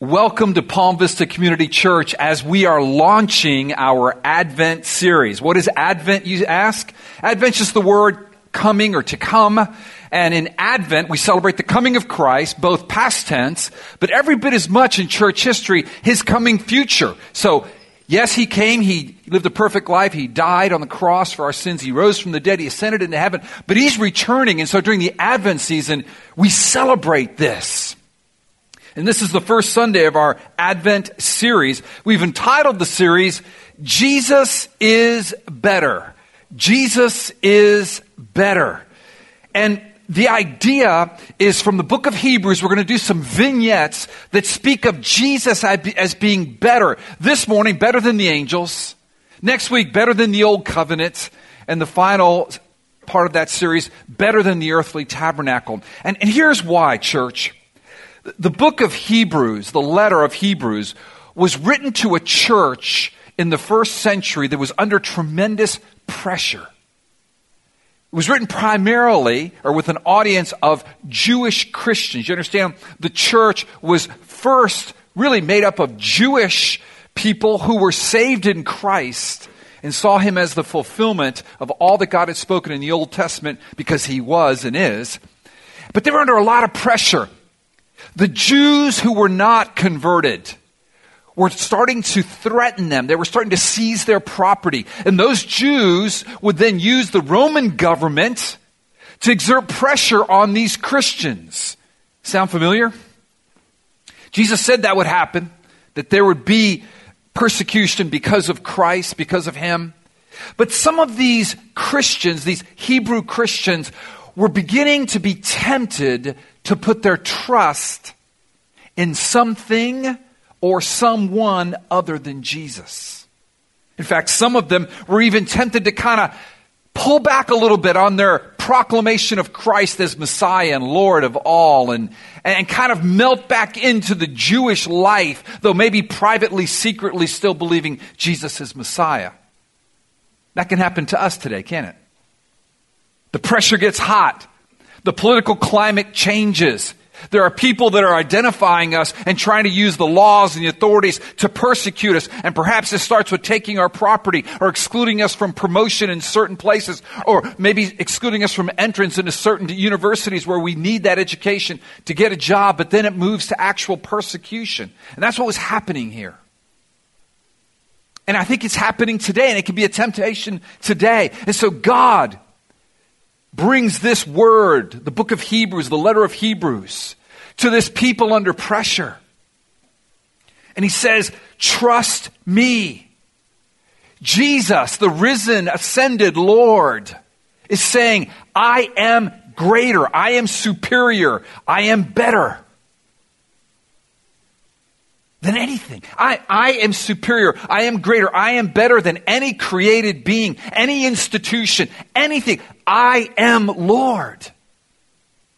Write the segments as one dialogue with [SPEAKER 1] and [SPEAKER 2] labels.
[SPEAKER 1] Welcome to Palm Vista Community Church as we are launching our Advent series. What is Advent, you ask? Advent is the word coming or to come. And in Advent, we celebrate the coming of Christ, both past tense, but every bit as much in church history, his coming future. So, yes, he came, he lived a perfect life, he died on the cross for our sins, he rose from the dead, he ascended into heaven, but he's returning. And so during the Advent season, we celebrate this. And this is the first Sunday of our Advent series. We've entitled the series, Jesus is Better. Jesus is Better. And the idea is from the book of Hebrews, we're going to do some vignettes that speak of Jesus as being better. This morning, better than the angels. Next week, better than the old covenant. And the final part of that series, better than the earthly tabernacle. And, and here's why, church. The book of Hebrews, the letter of Hebrews, was written to a church in the first century that was under tremendous pressure. It was written primarily or with an audience of Jewish Christians. You understand? The church was first really made up of Jewish people who were saved in Christ and saw him as the fulfillment of all that God had spoken in the Old Testament because he was and is. But they were under a lot of pressure the Jews who were not converted were starting to threaten them. They were starting to seize their property. And those Jews would then use the Roman government to exert pressure on these Christians. Sound familiar? Jesus said that would happen, that there would be persecution because of Christ, because of Him. But some of these Christians, these Hebrew Christians, were beginning to be tempted to put their trust in something or someone other than Jesus. In fact, some of them were even tempted to kind of pull back a little bit on their proclamation of Christ as Messiah and Lord of all and, and kind of melt back into the Jewish life, though maybe privately, secretly still believing Jesus is Messiah. That can happen to us today, can't it? The pressure gets hot. The political climate changes. There are people that are identifying us and trying to use the laws and the authorities to persecute us. And perhaps it starts with taking our property or excluding us from promotion in certain places or maybe excluding us from entrance into certain universities where we need that education to get a job, but then it moves to actual persecution. And that's what was happening here. And I think it's happening today, and it can be a temptation today. And so God brings this word, the book of Hebrews, the letter of Hebrews, to this people under pressure. And he says, Trust me. Jesus, the risen, ascended Lord, is saying, I am greater, I am superior, I am better than anything. I, I am superior. I am greater. I am better than any created being, any institution, anything. I am Lord.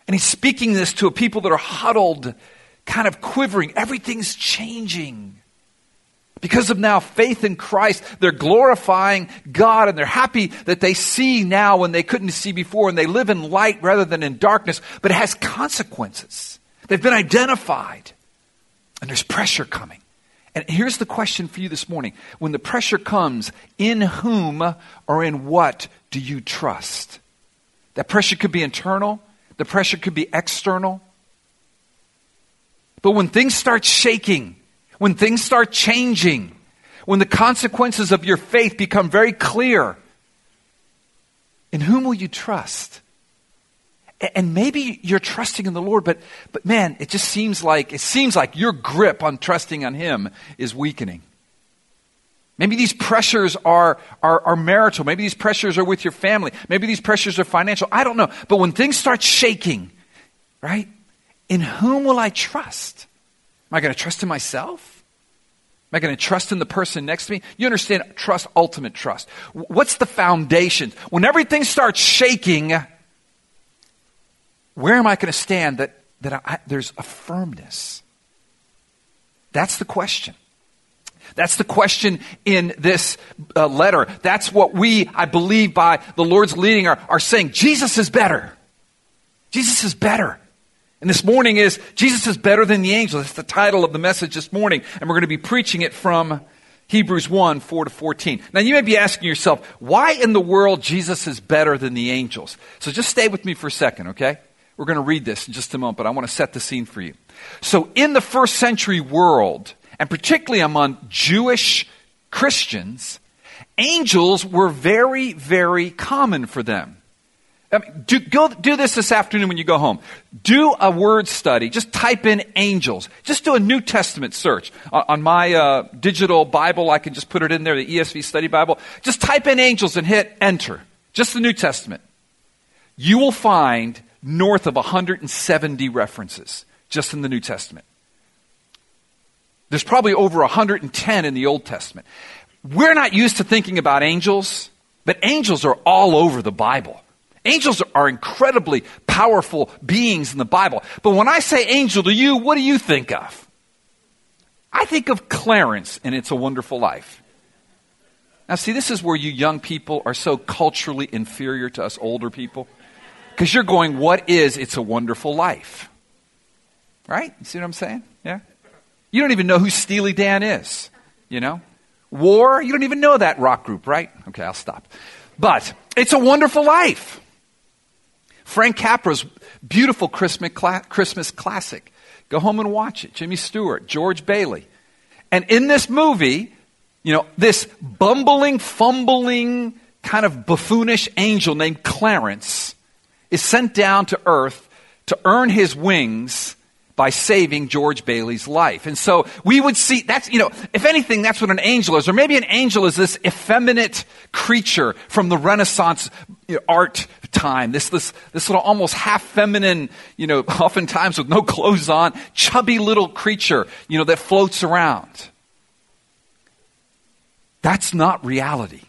[SPEAKER 1] And he's speaking this to a people that are huddled, kind of quivering. Everything's changing. Because of now faith in Christ, they're glorifying God and they're happy that they see now when they couldn't see before and they live in light rather than in darkness, but it has consequences. They've been identified. And there's pressure coming. And here's the question for you this morning. When the pressure comes, in whom or in what do you trust? That pressure could be internal, the pressure could be external. But when things start shaking, when things start changing, when the consequences of your faith become very clear, in whom will you trust? And maybe you're trusting in the Lord, but, but man, it just seems like, it seems like your grip on trusting on Him is weakening. Maybe these pressures are, are, are marital. Maybe these pressures are with your family. Maybe these pressures are financial. I don't know. But when things start shaking, right? In whom will I trust? Am I going to trust in myself? Am I going to trust in the person next to me? You understand trust, ultimate trust. What's the foundation? When everything starts shaking, where am I going to stand that, that I, there's a firmness? That's the question. That's the question in this uh, letter. That's what we, I believe, by the Lord's leading, are, are saying Jesus is better. Jesus is better. And this morning is Jesus is better than the angels. That's the title of the message this morning. And we're going to be preaching it from Hebrews 1, 4 to 14. Now you may be asking yourself, why in the world Jesus is better than the angels? So just stay with me for a second, okay? We're going to read this in just a moment, but I want to set the scene for you. So in the first century world, and particularly among Jewish Christians, angels were very, very common for them. I mean, do, go, do this this afternoon when you go home. Do a word study. Just type in angels. Just do a New Testament search. On, on my uh, digital Bible, I can just put it in there, the ESV Study Bible. Just type in angels and hit enter. Just the New Testament. You will find north of 170 references just in the New Testament. There's probably over 110 in the Old Testament. We're not used to thinking about angels, but angels are all over the Bible. Angels are incredibly powerful beings in the Bible. But when I say angel to you, what do you think of? I think of Clarence and It's a Wonderful Life. Now, see, this is where you young people are so culturally inferior to us older people. Because you're going, what is It's a Wonderful Life? Right? You see what I'm saying? Yeah? You don't even know who Steely Dan is, you know? War, you don't even know that rock group, right? Okay, I'll stop. But It's a Wonderful Life. Frank Capra's beautiful Christmas classic. Go home and watch it. Jimmy Stewart, George Bailey. And in this movie, you know, this bumbling, fumbling, kind of buffoonish angel named Clarence is sent down to earth to earn his wings by saving George Bailey's life. And so we would see that's, you know, if anything, that's what an angel is. Or maybe an angel is this effeminate creature from the Renaissance art time. This, this, this little almost half feminine, you know, oftentimes with no clothes on, chubby little creature, you know, that floats around. That's not reality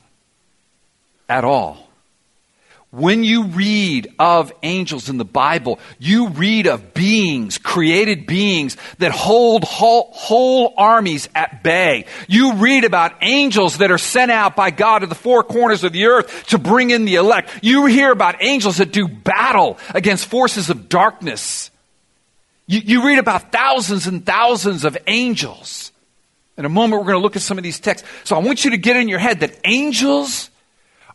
[SPEAKER 1] at all. When you read of angels in the Bible, you read of beings, created beings that hold whole, whole, armies at bay. You read about angels that are sent out by God to the four corners of the earth to bring in the elect. You hear about angels that do battle against forces of darkness. You, you read about thousands and thousands of angels. In a moment, we're going to look at some of these texts. So I want you to get in your head that angels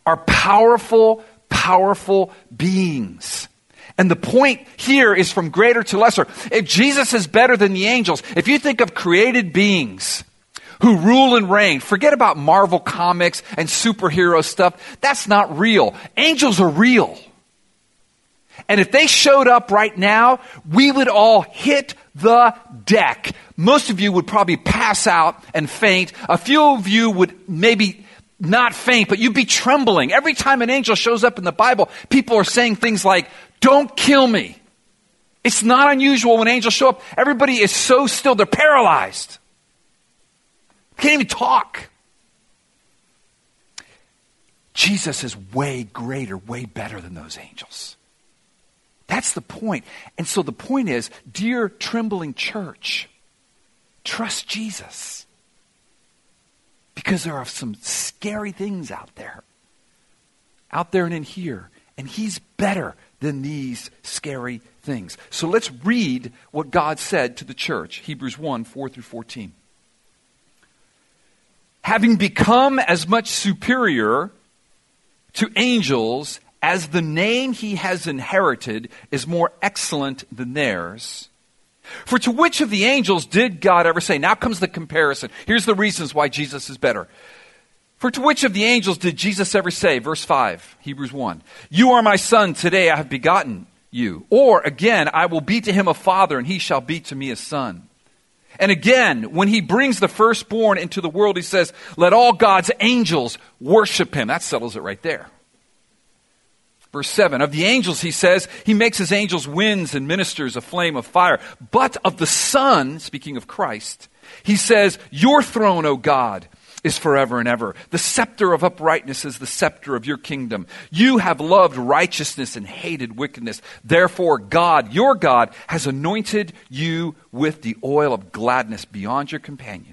[SPEAKER 1] are powerful powerful beings. And the point here is from greater to lesser. If Jesus is better than the angels, if you think of created beings who rule and reign, forget about Marvel comics and superhero stuff. That's not real. Angels are real. And if they showed up right now, we would all hit the deck. Most of you would probably pass out and faint. A few of you would maybe not faint, but you'd be trembling. Every time an angel shows up in the Bible, people are saying things like, Don't kill me. It's not unusual when angels show up. Everybody is so still, they're paralyzed. Can't even talk. Jesus is way greater, way better than those angels. That's the point. And so the point is, dear trembling church, trust Jesus. Because there are some scary things out there. Out there and in here. And he's better than these scary things. So let's read what God said to the church Hebrews 1 4 through 14. Having become as much superior to angels as the name he has inherited is more excellent than theirs for to which of the angels did God ever say? Now comes the comparison. Here's the reasons why Jesus is better. For to which of the angels did Jesus ever say? Verse 5, Hebrews 1. You are my son, today I have begotten you. Or again, I will be to him a father, and he shall be to me a son. And again, when he brings the firstborn into the world, he says, Let all God's angels worship him. That settles it right there. Verse 7 Of the angels, he says, he makes his angels winds and ministers a flame of fire. But of the Son, speaking of Christ, he says, Your throne, O God, is forever and ever. The scepter of uprightness is the scepter of your kingdom. You have loved righteousness and hated wickedness. Therefore, God, your God, has anointed you with the oil of gladness beyond your companions.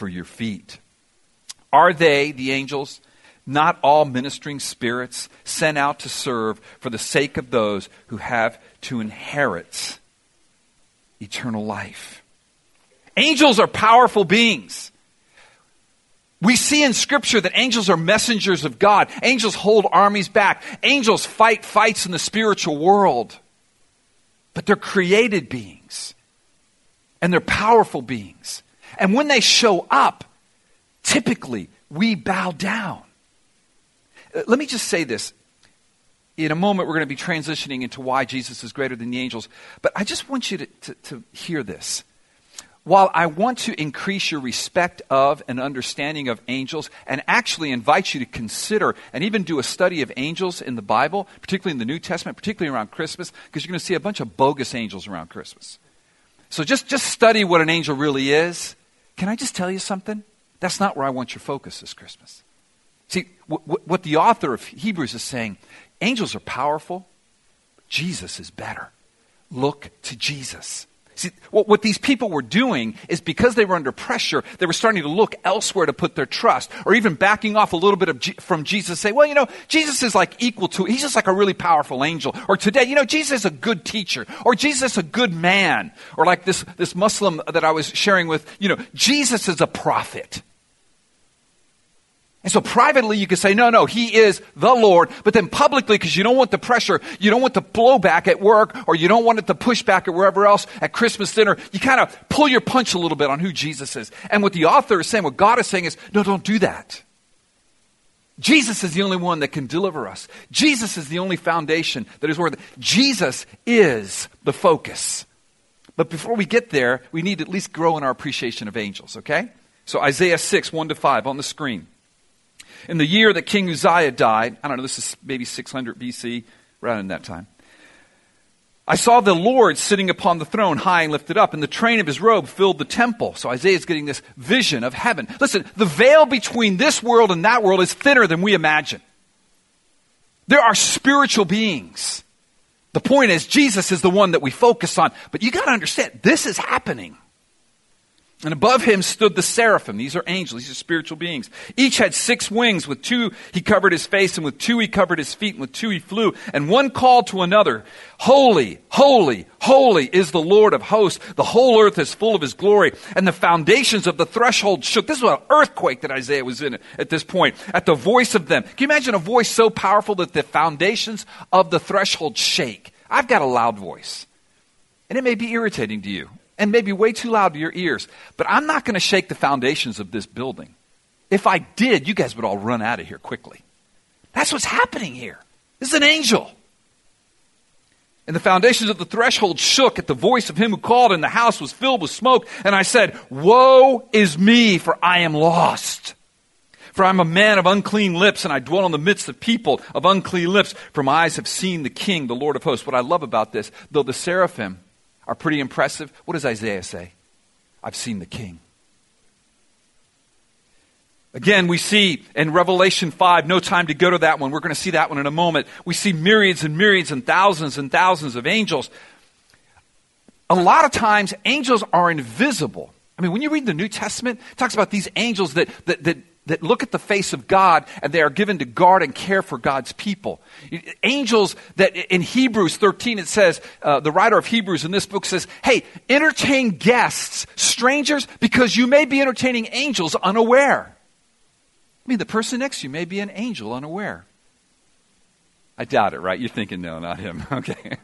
[SPEAKER 1] for your feet? Are they, the angels, not all ministering spirits sent out to serve for the sake of those who have to inherit eternal life. Angels are powerful beings. We see in Scripture that angels are messengers of God. Angels hold armies back. Angels fight fights in the spiritual world. But they're created beings. And they're powerful beings. And when they show up, typically we bow down. Uh, let me just say this. In a moment, we're going to be transitioning into why Jesus is greater than the angels. But I just want you to, to, to hear this. While I want to increase your respect of and understanding of angels, and actually invite you to consider and even do a study of angels in the Bible, particularly in the New Testament, particularly around Christmas, because you're going to see a bunch of bogus angels around Christmas. So just, just study what an angel really is. Can I just tell you something? That's not where I want your focus this Christmas. See, what the author of Hebrews is saying angels are powerful, Jesus is better. Look to Jesus. See, what, what, these people were doing is because they were under pressure, they were starting to look elsewhere to put their trust, or even backing off a little bit of G- from Jesus, say, well, you know, Jesus is like equal to, he's just like a really powerful angel. Or today, you know, Jesus is a good teacher, or Jesus is a good man, or like this, this Muslim that I was sharing with, you know, Jesus is a prophet. And so privately you can say, no, no, he is the Lord. But then publicly, because you don't want the pressure, you don't want the blowback at work, or you don't want it to push back at wherever else at Christmas dinner, you kind of pull your punch a little bit on who Jesus is. And what the author is saying, what God is saying is, no, don't do that. Jesus is the only one that can deliver us. Jesus is the only foundation that is worth it. Jesus is the focus. But before we get there, we need to at least grow in our appreciation of angels, okay? So Isaiah 6, 1 to 5 on the screen. In the year that King Uzziah died, I don't know, this is maybe 600 BC, around that time. I saw the Lord sitting upon the throne, high and lifted up, and the train of his robe filled the temple. So Isaiah is getting this vision of heaven. Listen, the veil between this world and that world is thinner than we imagine. There are spiritual beings. The point is, Jesus is the one that we focus on. But you got to understand, this is happening. And above him stood the seraphim. These are angels. These are spiritual beings. Each had six wings. With two he covered his face, and with two he covered his feet, and with two he flew. And one called to another, Holy, holy, holy is the Lord of hosts. The whole earth is full of his glory. And the foundations of the threshold shook. This was an earthquake that Isaiah was in at this point. At the voice of them. Can you imagine a voice so powerful that the foundations of the threshold shake? I've got a loud voice. And it may be irritating to you and maybe way too loud to your ears. But I'm not going to shake the foundations of this building. If I did, you guys would all run out of here quickly. That's what's happening here. This is an angel. And the foundations of the threshold shook at the voice of him who called, and the house was filled with smoke. And I said, Woe is me, for I am lost. For I'm a man of unclean lips, and I dwell in the midst of people of unclean lips, for my eyes have seen the King, the Lord of hosts. What I love about this, though the seraphim are pretty impressive. What does Isaiah say? I've seen the king. Again, we see in Revelation 5, no time to go to that one. We're going to see that one in a moment. We see myriads and myriads and thousands and thousands of angels. A lot of times, angels are invisible. I mean, when you read the New Testament, it talks about these angels that, that, that that look at the face of God and they are given to guard and care for God's people. Angels that in Hebrews 13 it says, uh, the writer of Hebrews in this book says, hey, entertain guests, strangers, because you may be entertaining angels unaware. I mean, the person next to you may be an angel unaware. I doubt it, right? You're thinking, no, not him. Okay.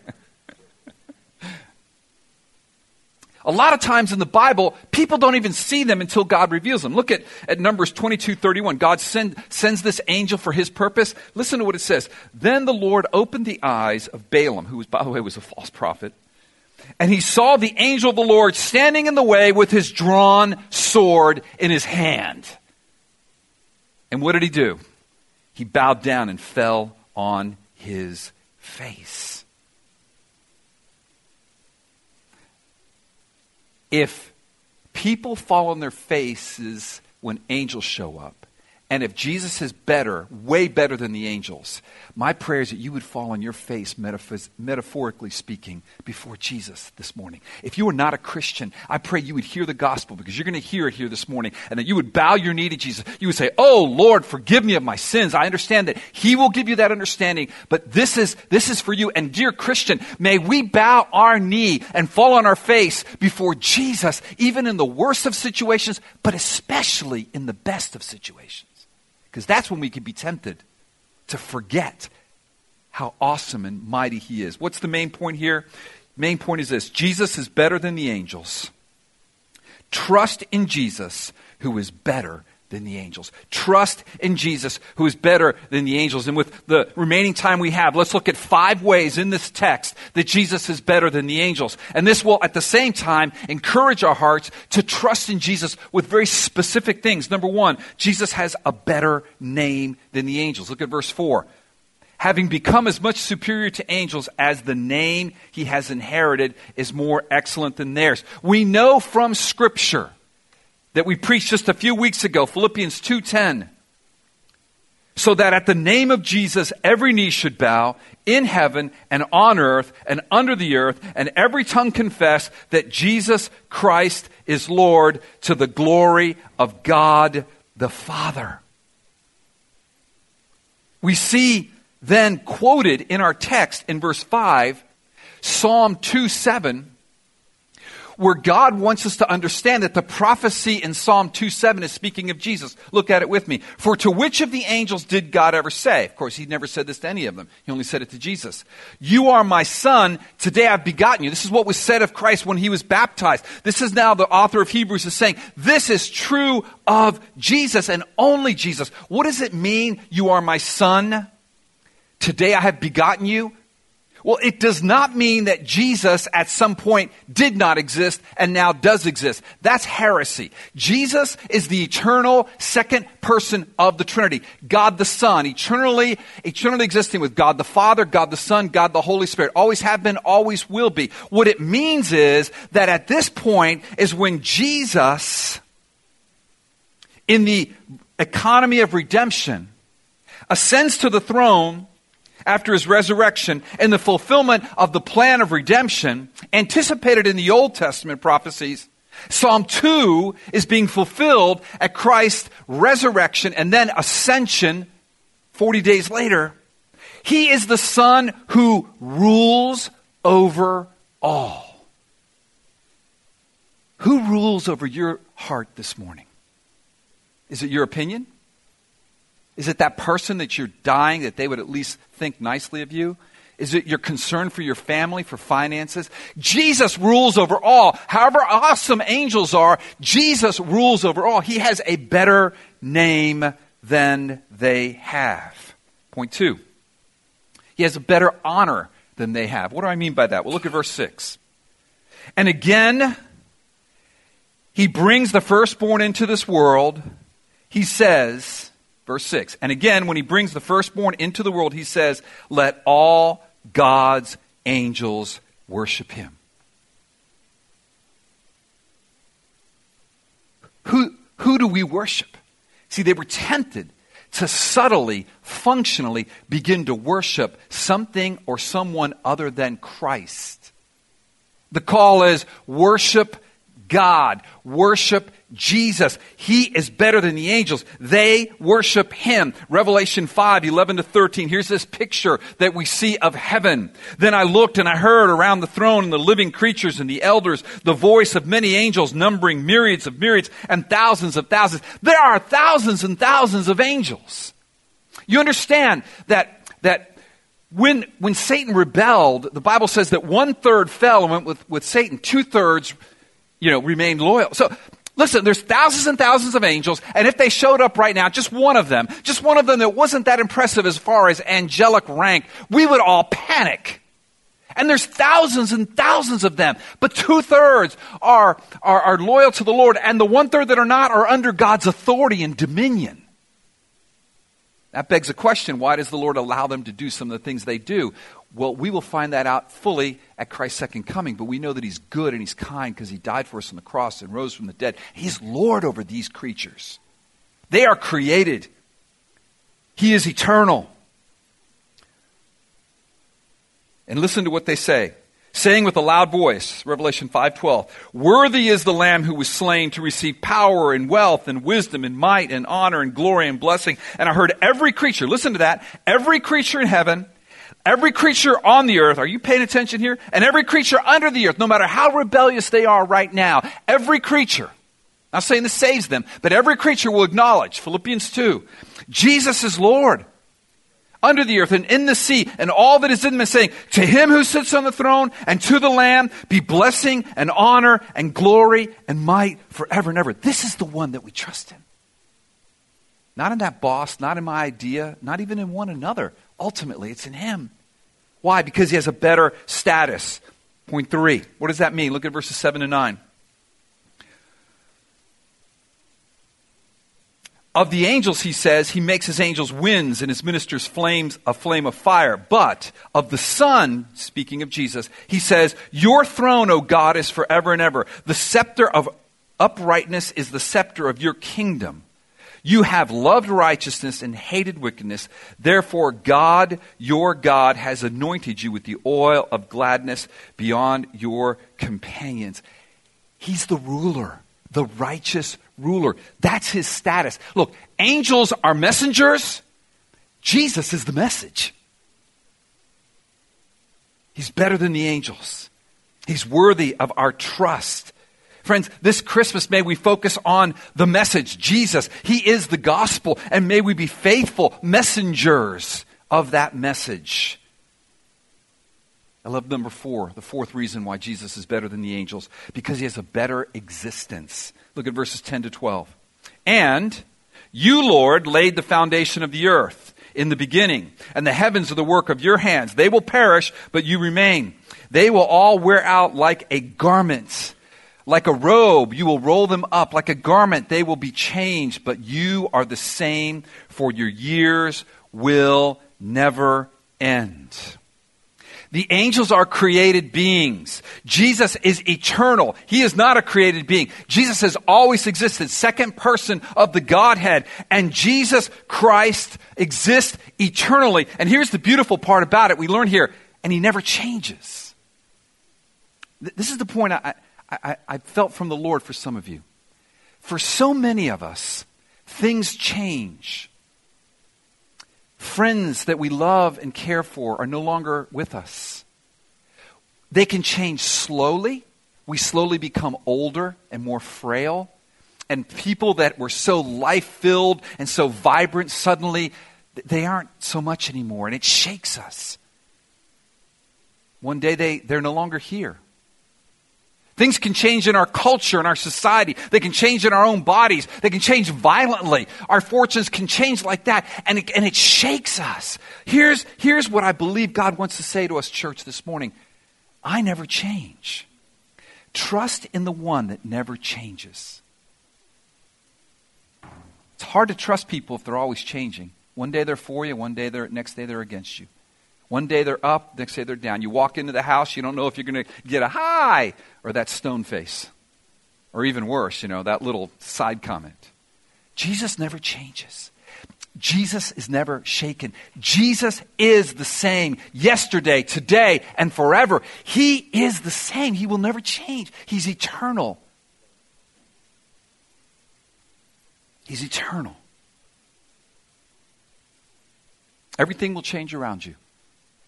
[SPEAKER 1] A lot of times in the Bible, people don't even see them until God reveals them. Look at, at Numbers 22, 31. God send, sends this angel for his purpose. Listen to what it says. Then the Lord opened the eyes of Balaam, who was, by the way, was a false prophet. And he saw the angel of the Lord standing in the way with his drawn sword in his hand. And what did he do? He bowed down and fell on his face. If people fall on their faces when angels show up, and if Jesus is better, way better than the angels, my prayer is that you would fall on your face, metaphorically speaking, before Jesus this morning. If you are not a Christian, I pray you would hear the gospel because you're going to hear it here this morning, and that you would bow your knee to Jesus. You would say, Oh Lord, forgive me of my sins. I understand that He will give you that understanding, but this is, this is for you. And dear Christian, may we bow our knee and fall on our face before Jesus, even in the worst of situations, but especially in the best of situations. Because that's when we can be tempted to forget how awesome and mighty He is. What's the main point here? Main point is this Jesus is better than the angels. Trust in Jesus, who is better than the angels. Trust in Jesus, who is better than the angels. And with the remaining time we have, let's look at five ways in this text that Jesus is better than the angels. And this will, at the same time, encourage our hearts to trust in Jesus with very specific things. Number one, Jesus has a better name than the angels. Look at verse 4. Having become as much superior to angels as the name he has inherited is more excellent than theirs. We know from Scripture that we preached just a few weeks ago, Philippians 2:10. So that at the name of Jesus every knee should bow in heaven and on earth and under the earth and every tongue confess that Jesus Christ is Lord to the glory of God the Father. We see then quoted in our text in verse 5 Psalm 2 7 where God wants us to understand that the prophecy in Psalm 2 7 is speaking of Jesus. Look at it with me. For to which of the angels did God ever say? Of course, he never said this to any of them. He only said it to Jesus. You are my son. Today I've begotten you. This is what was said of Christ when he was baptized. This is now the author of Hebrews is saying, this is true of Jesus and only Jesus. What does it mean? You are my son. Today I have begotten you. Well, it does not mean that Jesus at some point did not exist and now does exist. That's heresy. Jesus is the eternal second person of the Trinity. God the Son, eternally, eternally existing with God the Father, God the Son, God the Holy Spirit. Always have been, always will be. What it means is that at this point is when Jesus, in the economy of redemption, ascends to the throne after his resurrection and the fulfillment of the plan of redemption anticipated in the Old Testament prophecies. Psalm 2 is being fulfilled at Christ's resurrection and then ascension 40 days later. He is the Son who rules over all. Who rules over your heart this morning? Is it your opinion? Is it that person that you're dying that they would at least think nicely of you? Is it your concern for your family, for finances? Jesus rules over all. However awesome angels are, Jesus rules over all. He has a better name than they have. Point two. He has a better honor than they have. What do I mean by that? Well, look at verse 6. And again, he brings the firstborn into this world. He says, Verse 6. And again, when he brings the firstborn into the world, he says, Let all God's angels worship him. Who, who do we worship? See, they were tempted to subtly, functionally begin to worship something or someone other than Christ. The call is worship God, worship Jesus. He is better than the angels. They worship Him. Revelation 5, 11 to 13. Here's this picture that we see of heaven. Then I looked and I heard around the throne and the living creatures and the elders the voice of many angels numbering myriads of myriads and thousands of thousands. There are thousands and thousands of angels. You understand that, that when, when Satan rebelled, the Bible says that one third fell and went with, with Satan. Two thirds you know, remained loyal. So listen, there's thousands and thousands of angels, and if they showed up right now, just one of them, just one of them that wasn't that impressive as far as angelic rank, we would all panic. And there's thousands and thousands of them, but two thirds are, are, are loyal to the Lord, and the one third that are not are under God's authority and dominion. That begs a question why does the Lord allow them to do some of the things they do? Well, we will find that out fully at Christ's second coming, but we know that He's good and He's kind because He died for us on the cross and rose from the dead. He's Lord over these creatures. They are created, He is eternal. And listen to what they say saying with a loud voice revelation 5:12 worthy is the lamb who was slain to receive power and wealth and wisdom and might and honor and glory and blessing and i heard every creature listen to that every creature in heaven every creature on the earth are you paying attention here and every creature under the earth no matter how rebellious they are right now every creature not saying this saves them, but every creature will acknowledge, Philippians 2, Jesus is Lord under the earth and in the sea and all that is in them, saying, To him who sits on the throne and to the Lamb be blessing and honor and glory and might forever and ever. This is the one that we trust in. Not in that boss, not in my idea, not even in one another. Ultimately, it's in him. Why? Because he has a better status. Point three. What does that mean? Look at verses 7 and 9. Of the angels, he says, he makes his angels winds and his ministers flames, a flame of fire. But of the Son, speaking of Jesus, he says, Your throne, O God, is forever and ever. The scepter of uprightness is the scepter of your kingdom. You have loved righteousness and hated wickedness. Therefore, God, your God, has anointed you with the oil of gladness beyond your companions. He's the ruler, the righteous ruler. That's his status. Look, angels are messengers. Jesus is the message. He's better than the angels. He's worthy of our trust. Friends, this Christmas may we focus on the message, Jesus. He is the gospel, and may we be faithful messengers of that message. I love number four, the fourth reason why Jesus is better than the angels, because he has a better existence. Look at verses 10 to 12. And you, Lord, laid the foundation of the earth in the beginning, and the heavens are the work of your hands. They will perish, but you remain. They will all wear out like a garment. Like a robe, you will roll them up. Like a garment, they will be changed, but you are the same, for your years will never end. The angels are created beings. Jesus is eternal. He is not a created being. Jesus has always existed, second person of the Godhead. And Jesus Christ exists eternally. And here's the beautiful part about it. We learn here, and he never changes. This is the point I, I, I felt from the Lord for some of you. For so many of us, things change friends that we love and care for are no longer with us. They can change slowly. We slowly become older and more frail. And people that were so life filled and so vibrant, suddenly they aren't so much anymore. And it shakes us. One day they, they're no longer here. Things can change in our culture, in our society. They can change in our own bodies. They can change violently. Our fortunes can change like that, and it, and it shakes us. Here's, here's what I believe God wants to say to us, church, this morning I never change. Trust in the one that never changes. It's hard to trust people if they're always changing. One day they're for you, one day they're next day they're against you. One day they're up, next day they're down. You walk into the house, you don't know if you're going to get a hi or that stone face. Or even worse, you know, that little side comment. Jesus never changes. Jesus is never shaken. Jesus is the same yesterday, today, and forever. He is the same. He will never change. He's eternal. He's eternal. Everything will change around you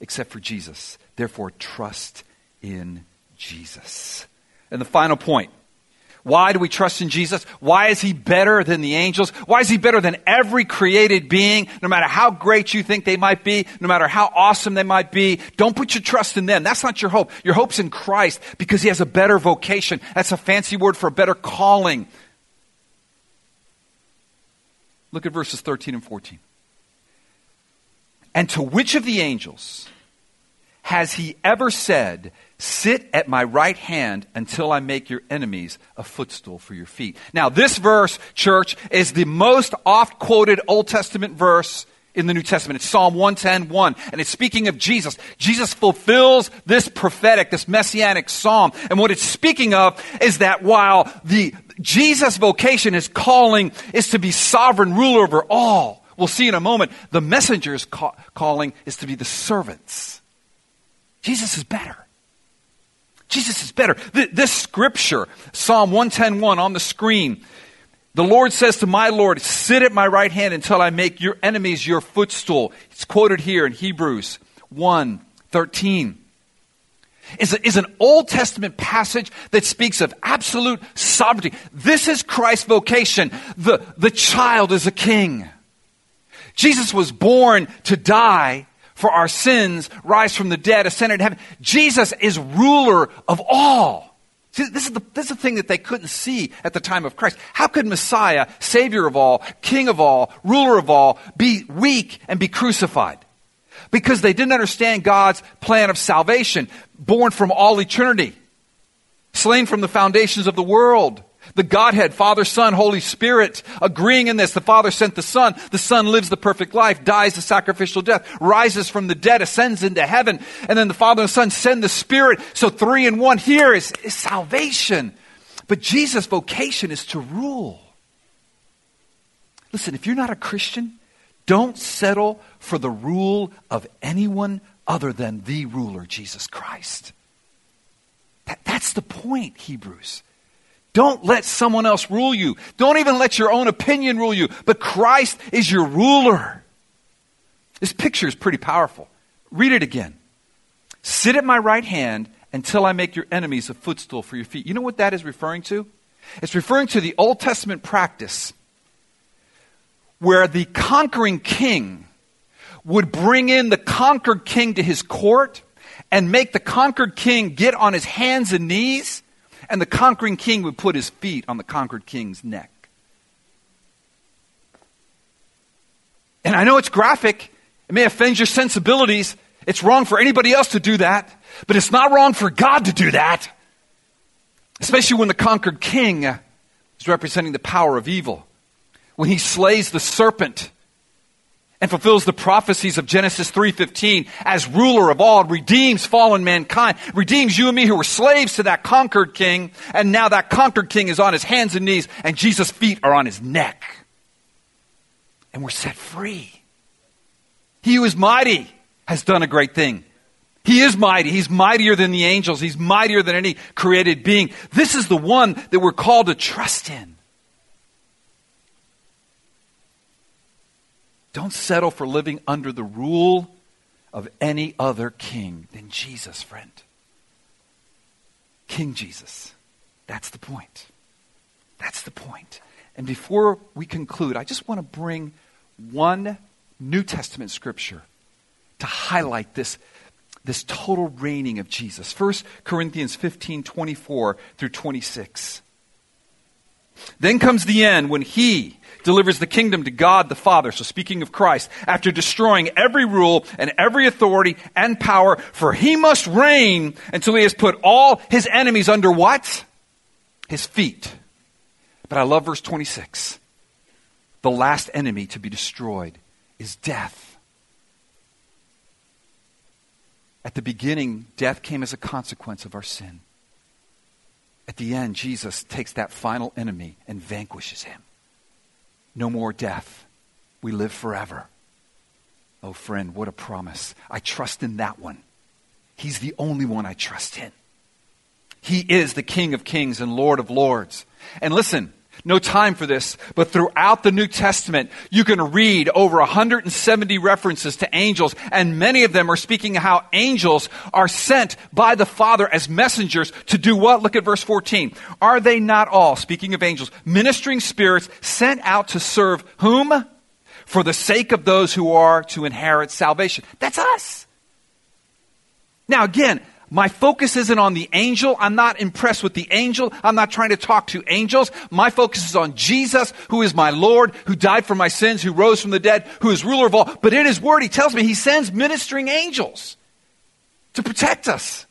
[SPEAKER 1] except for Jesus. Therefore, trust in Jesus. And the final point. Why do we trust in Jesus? Why is he better than the angels? Why is he better than every created being? No matter how great you think they might be, no matter how awesome they might be, don't put your trust in them. That's not your hope. Your hope's in Christ because he has a better vocation. That's a fancy word for a better calling. Look at verses 13 and 14. And to which of the angels has he ever said, Sit at my right hand until I make your enemies a footstool for your feet? Now, this verse, church, is the most oft quoted Old Testament verse in the New Testament. It's Psalm 110, 1. And it's speaking of Jesus. Jesus fulfills this prophetic, this messianic psalm. And what it's speaking of is that while the Jesus vocation, his calling, is to be sovereign ruler over all. We'll see in a moment. The messenger's ca- calling is to be the servants. Jesus is better. Jesus is better. Th- this scripture, Psalm 110.1 on the screen, the Lord says to my Lord, sit at my right hand until I make your enemies your footstool. It's quoted here in Hebrews 1, 13. Is, a, is an Old Testament passage that speaks of absolute sovereignty. This is Christ's vocation. The, the child is a king. Jesus was born to die for our sins, rise from the dead, ascend into heaven. Jesus is ruler of all. See, this is, the, this is the thing that they couldn't see at the time of Christ. How could Messiah, Savior of all, King of all, ruler of all, be weak and be crucified? Because they didn't understand God's plan of salvation, born from all eternity, slain from the foundations of the world. The Godhead, Father, Son, Holy Spirit, agreeing in this. The Father sent the Son. The Son lives the perfect life, dies the sacrificial death, rises from the dead, ascends into heaven. And then the Father and Son send the Spirit. So three in one here is, is salvation. But Jesus' vocation is to rule. Listen, if you're not a Christian, don't settle for the rule of anyone other than the ruler, Jesus Christ. That, that's the point, Hebrews. Don't let someone else rule you. Don't even let your own opinion rule you. But Christ is your ruler. This picture is pretty powerful. Read it again. Sit at my right hand until I make your enemies a footstool for your feet. You know what that is referring to? It's referring to the Old Testament practice where the conquering king would bring in the conquered king to his court and make the conquered king get on his hands and knees and the conquering king would put his feet on the conquered king's neck. And I know it's graphic, it may offend your sensibilities. It's wrong for anybody else to do that, but it's not wrong for God to do that. Especially when the conquered king is representing the power of evil. When he slays the serpent and fulfills the prophecies of Genesis 3:15 as ruler of all, redeems fallen mankind, redeems you and me who were slaves to that conquered king, and now that conquered king is on his hands and knees and Jesus' feet are on his neck. And we're set free. He who is mighty has done a great thing. He is mighty. He's mightier than the angels. He's mightier than any created being. This is the one that we're called to trust in. Don't settle for living under the rule of any other king than Jesus, friend. King Jesus. That's the point. That's the point. And before we conclude, I just want to bring one New Testament scripture to highlight this, this total reigning of Jesus. 1 Corinthians 15 24 through 26. Then comes the end when he delivers the kingdom to God the Father. So speaking of Christ, after destroying every rule and every authority and power, for he must reign until he has put all his enemies under what? His feet. But I love verse 26. The last enemy to be destroyed is death. At the beginning, death came as a consequence of our sin. At the end, Jesus takes that final enemy and vanquishes him. No more death. We live forever. Oh, friend, what a promise. I trust in that one. He's the only one I trust in. He is the King of kings and Lord of lords. And listen, no time for this, but throughout the New Testament, you can read over 170 references to angels, and many of them are speaking how angels are sent by the Father as messengers to do what? Look at verse 14. Are they not all, speaking of angels, ministering spirits sent out to serve whom? For the sake of those who are to inherit salvation. That's us. Now again, my focus isn't on the angel. I'm not impressed with the angel. I'm not trying to talk to angels. My focus is on Jesus, who is my Lord, who died for my sins, who rose from the dead, who is ruler of all. But in his word, he tells me he sends ministering angels to protect us,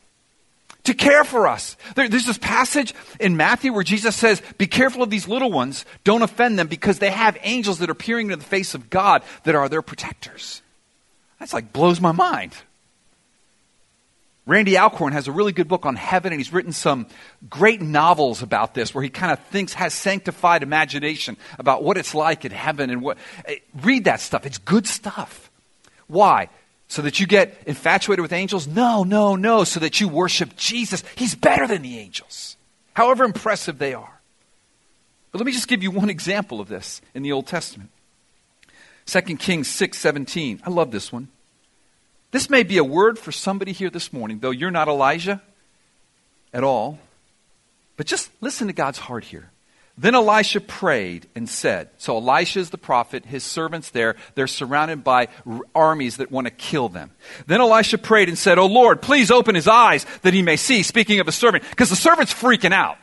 [SPEAKER 1] to care for us. There, there's this passage in Matthew where Jesus says, Be careful of these little ones, don't offend them, because they have angels that are peering into the face of God that are their protectors. That's like blows my mind. Randy Alcorn has a really good book on heaven, and he's written some great novels about this where he kind of thinks, has sanctified imagination about what it's like in heaven and what. Eh, read that stuff. It's good stuff. Why? So that you get infatuated with angels? No, no, no. So that you worship Jesus. He's better than the angels, however impressive they are. But let me just give you one example of this in the Old Testament. 2 Kings 6 17. I love this one. This may be a word for somebody here this morning, though you're not Elijah at all. But just listen to God's heart here. Then Elisha prayed and said, So Elisha is the prophet, his servants there, they're surrounded by armies that want to kill them. Then Elisha prayed and said, Oh Lord, please open his eyes that he may see, speaking of a servant, because the servant's freaking out.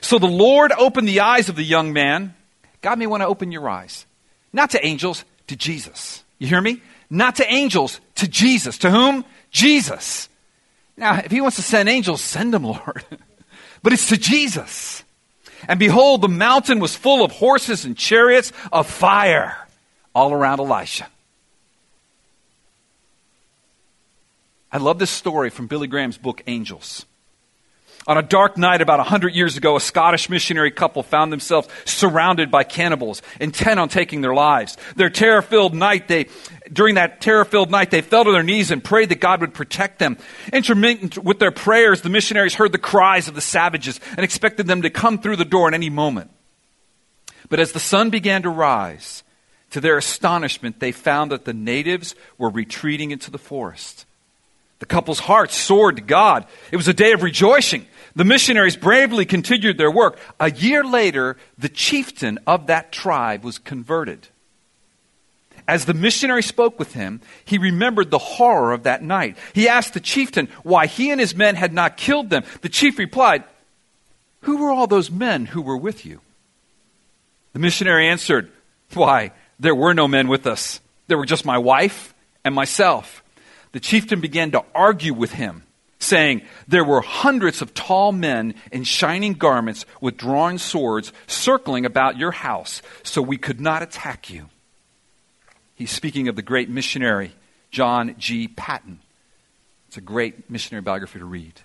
[SPEAKER 1] So the Lord opened the eyes of the young man. God may want to open your eyes. Not to angels, to Jesus. You hear me? Not to angels, to Jesus. To whom? Jesus. Now, if he wants to send angels, send them, Lord. but it's to Jesus. And behold, the mountain was full of horses and chariots of fire all around Elisha. I love this story from Billy Graham's book, Angels. On a dark night about 100 years ago, a Scottish missionary couple found themselves surrounded by cannibals, intent on taking their lives. Their terror filled night, they, during that terror filled night, they fell to their knees and prayed that God would protect them. Intermittent with their prayers, the missionaries heard the cries of the savages and expected them to come through the door at any moment. But as the sun began to rise, to their astonishment, they found that the natives were retreating into the forest. The couple's hearts soared to God. It was a day of rejoicing. The missionaries bravely continued their work. A year later, the chieftain of that tribe was converted. As the missionary spoke with him, he remembered the horror of that night. He asked the chieftain why he and his men had not killed them. The chief replied, Who were all those men who were with you? The missionary answered, Why, there were no men with us. There were just my wife and myself the chieftain began to argue with him, saying, There were hundreds of tall men in shining garments with drawn swords circling about your house, so we could not attack you. He's speaking of the great missionary, John G. Paton. It's a great missionary biography to read.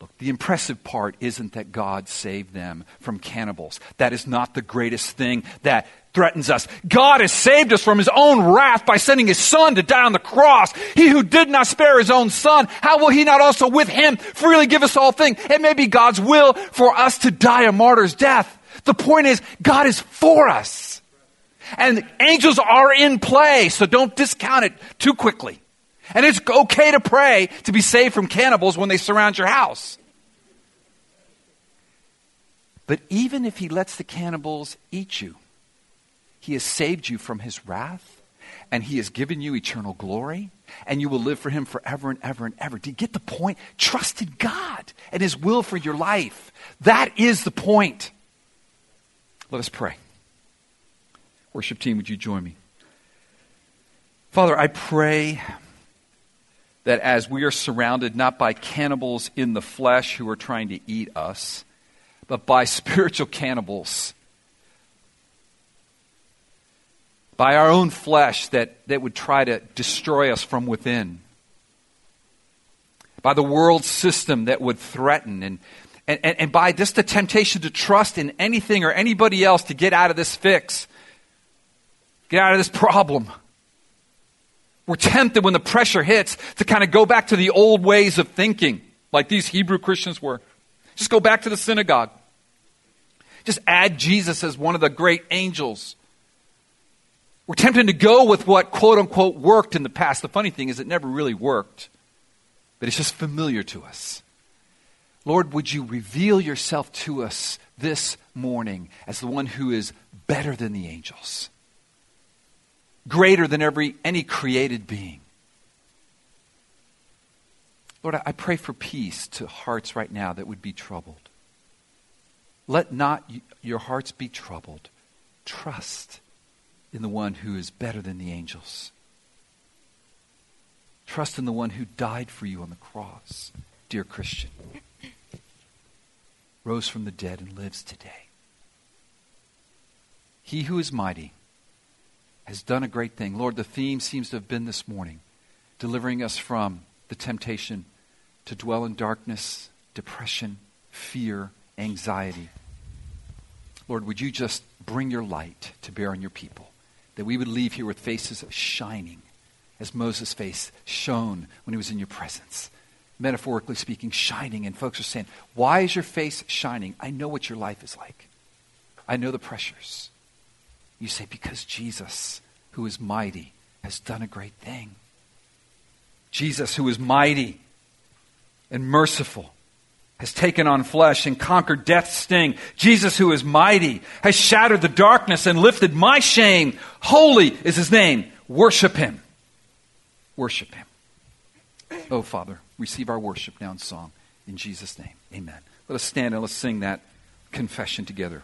[SPEAKER 1] Look, the impressive part isn't that God saved them from cannibals. That is not the greatest thing that threatens us. God has saved us from his own wrath by sending his son to die on the cross. He who did not spare his own son, how will he not also with him freely give us all things? It may be God's will for us to die a martyr's death. The point is, God is for us. And angels are in play, so don't discount it too quickly. And it's okay to pray to be saved from cannibals when they surround your house. But even if he lets the cannibals eat you, he has saved you from his wrath and he has given you eternal glory and you will live for him forever and ever and ever. Do you get the point? Trust in God and his will for your life. That is the point. Let us pray. Worship team, would you join me? Father, I pray that as we are surrounded not by cannibals in the flesh who are trying to eat us, but by spiritual cannibals, by our own flesh that, that would try to destroy us from within, by the world system that would threaten, and, and, and, by just the temptation to trust in anything or anybody else to get out of this fix, get out of this problem. We're tempted when the pressure hits to kind of go back to the old ways of thinking, like these Hebrew Christians were. Just go back to the synagogue. Just add Jesus as one of the great angels. We're tempted to go with what quote unquote worked in the past. The funny thing is, it never really worked, but it's just familiar to us. Lord, would you reveal yourself to us this morning as the one who is better than the angels? Greater than every any created being. Lord, I pray for peace to hearts right now that would be troubled. Let not your hearts be troubled. Trust in the one who is better than the angels. Trust in the one who died for you on the cross. dear Christian, rose from the dead and lives today. He who is mighty has done a great thing. Lord, the theme seems to have been this morning delivering us from the temptation to dwell in darkness, depression, fear, anxiety. Lord, would you just bring your light to bear on your people, that we would leave here with faces shining, as Moses' face shone when he was in your presence. Metaphorically speaking, shining. And folks are saying, Why is your face shining? I know what your life is like. I know the pressures. You say, Because Jesus, who is mighty, has done a great thing. Jesus, who is mighty and merciful, has taken on flesh and conquered death's sting. Jesus, who is mighty, has shattered the darkness and lifted my shame. Holy is his name. Worship him. Worship him. Oh, Father, receive our worship now in song. In Jesus' name, amen. Let us stand and let's sing that confession together.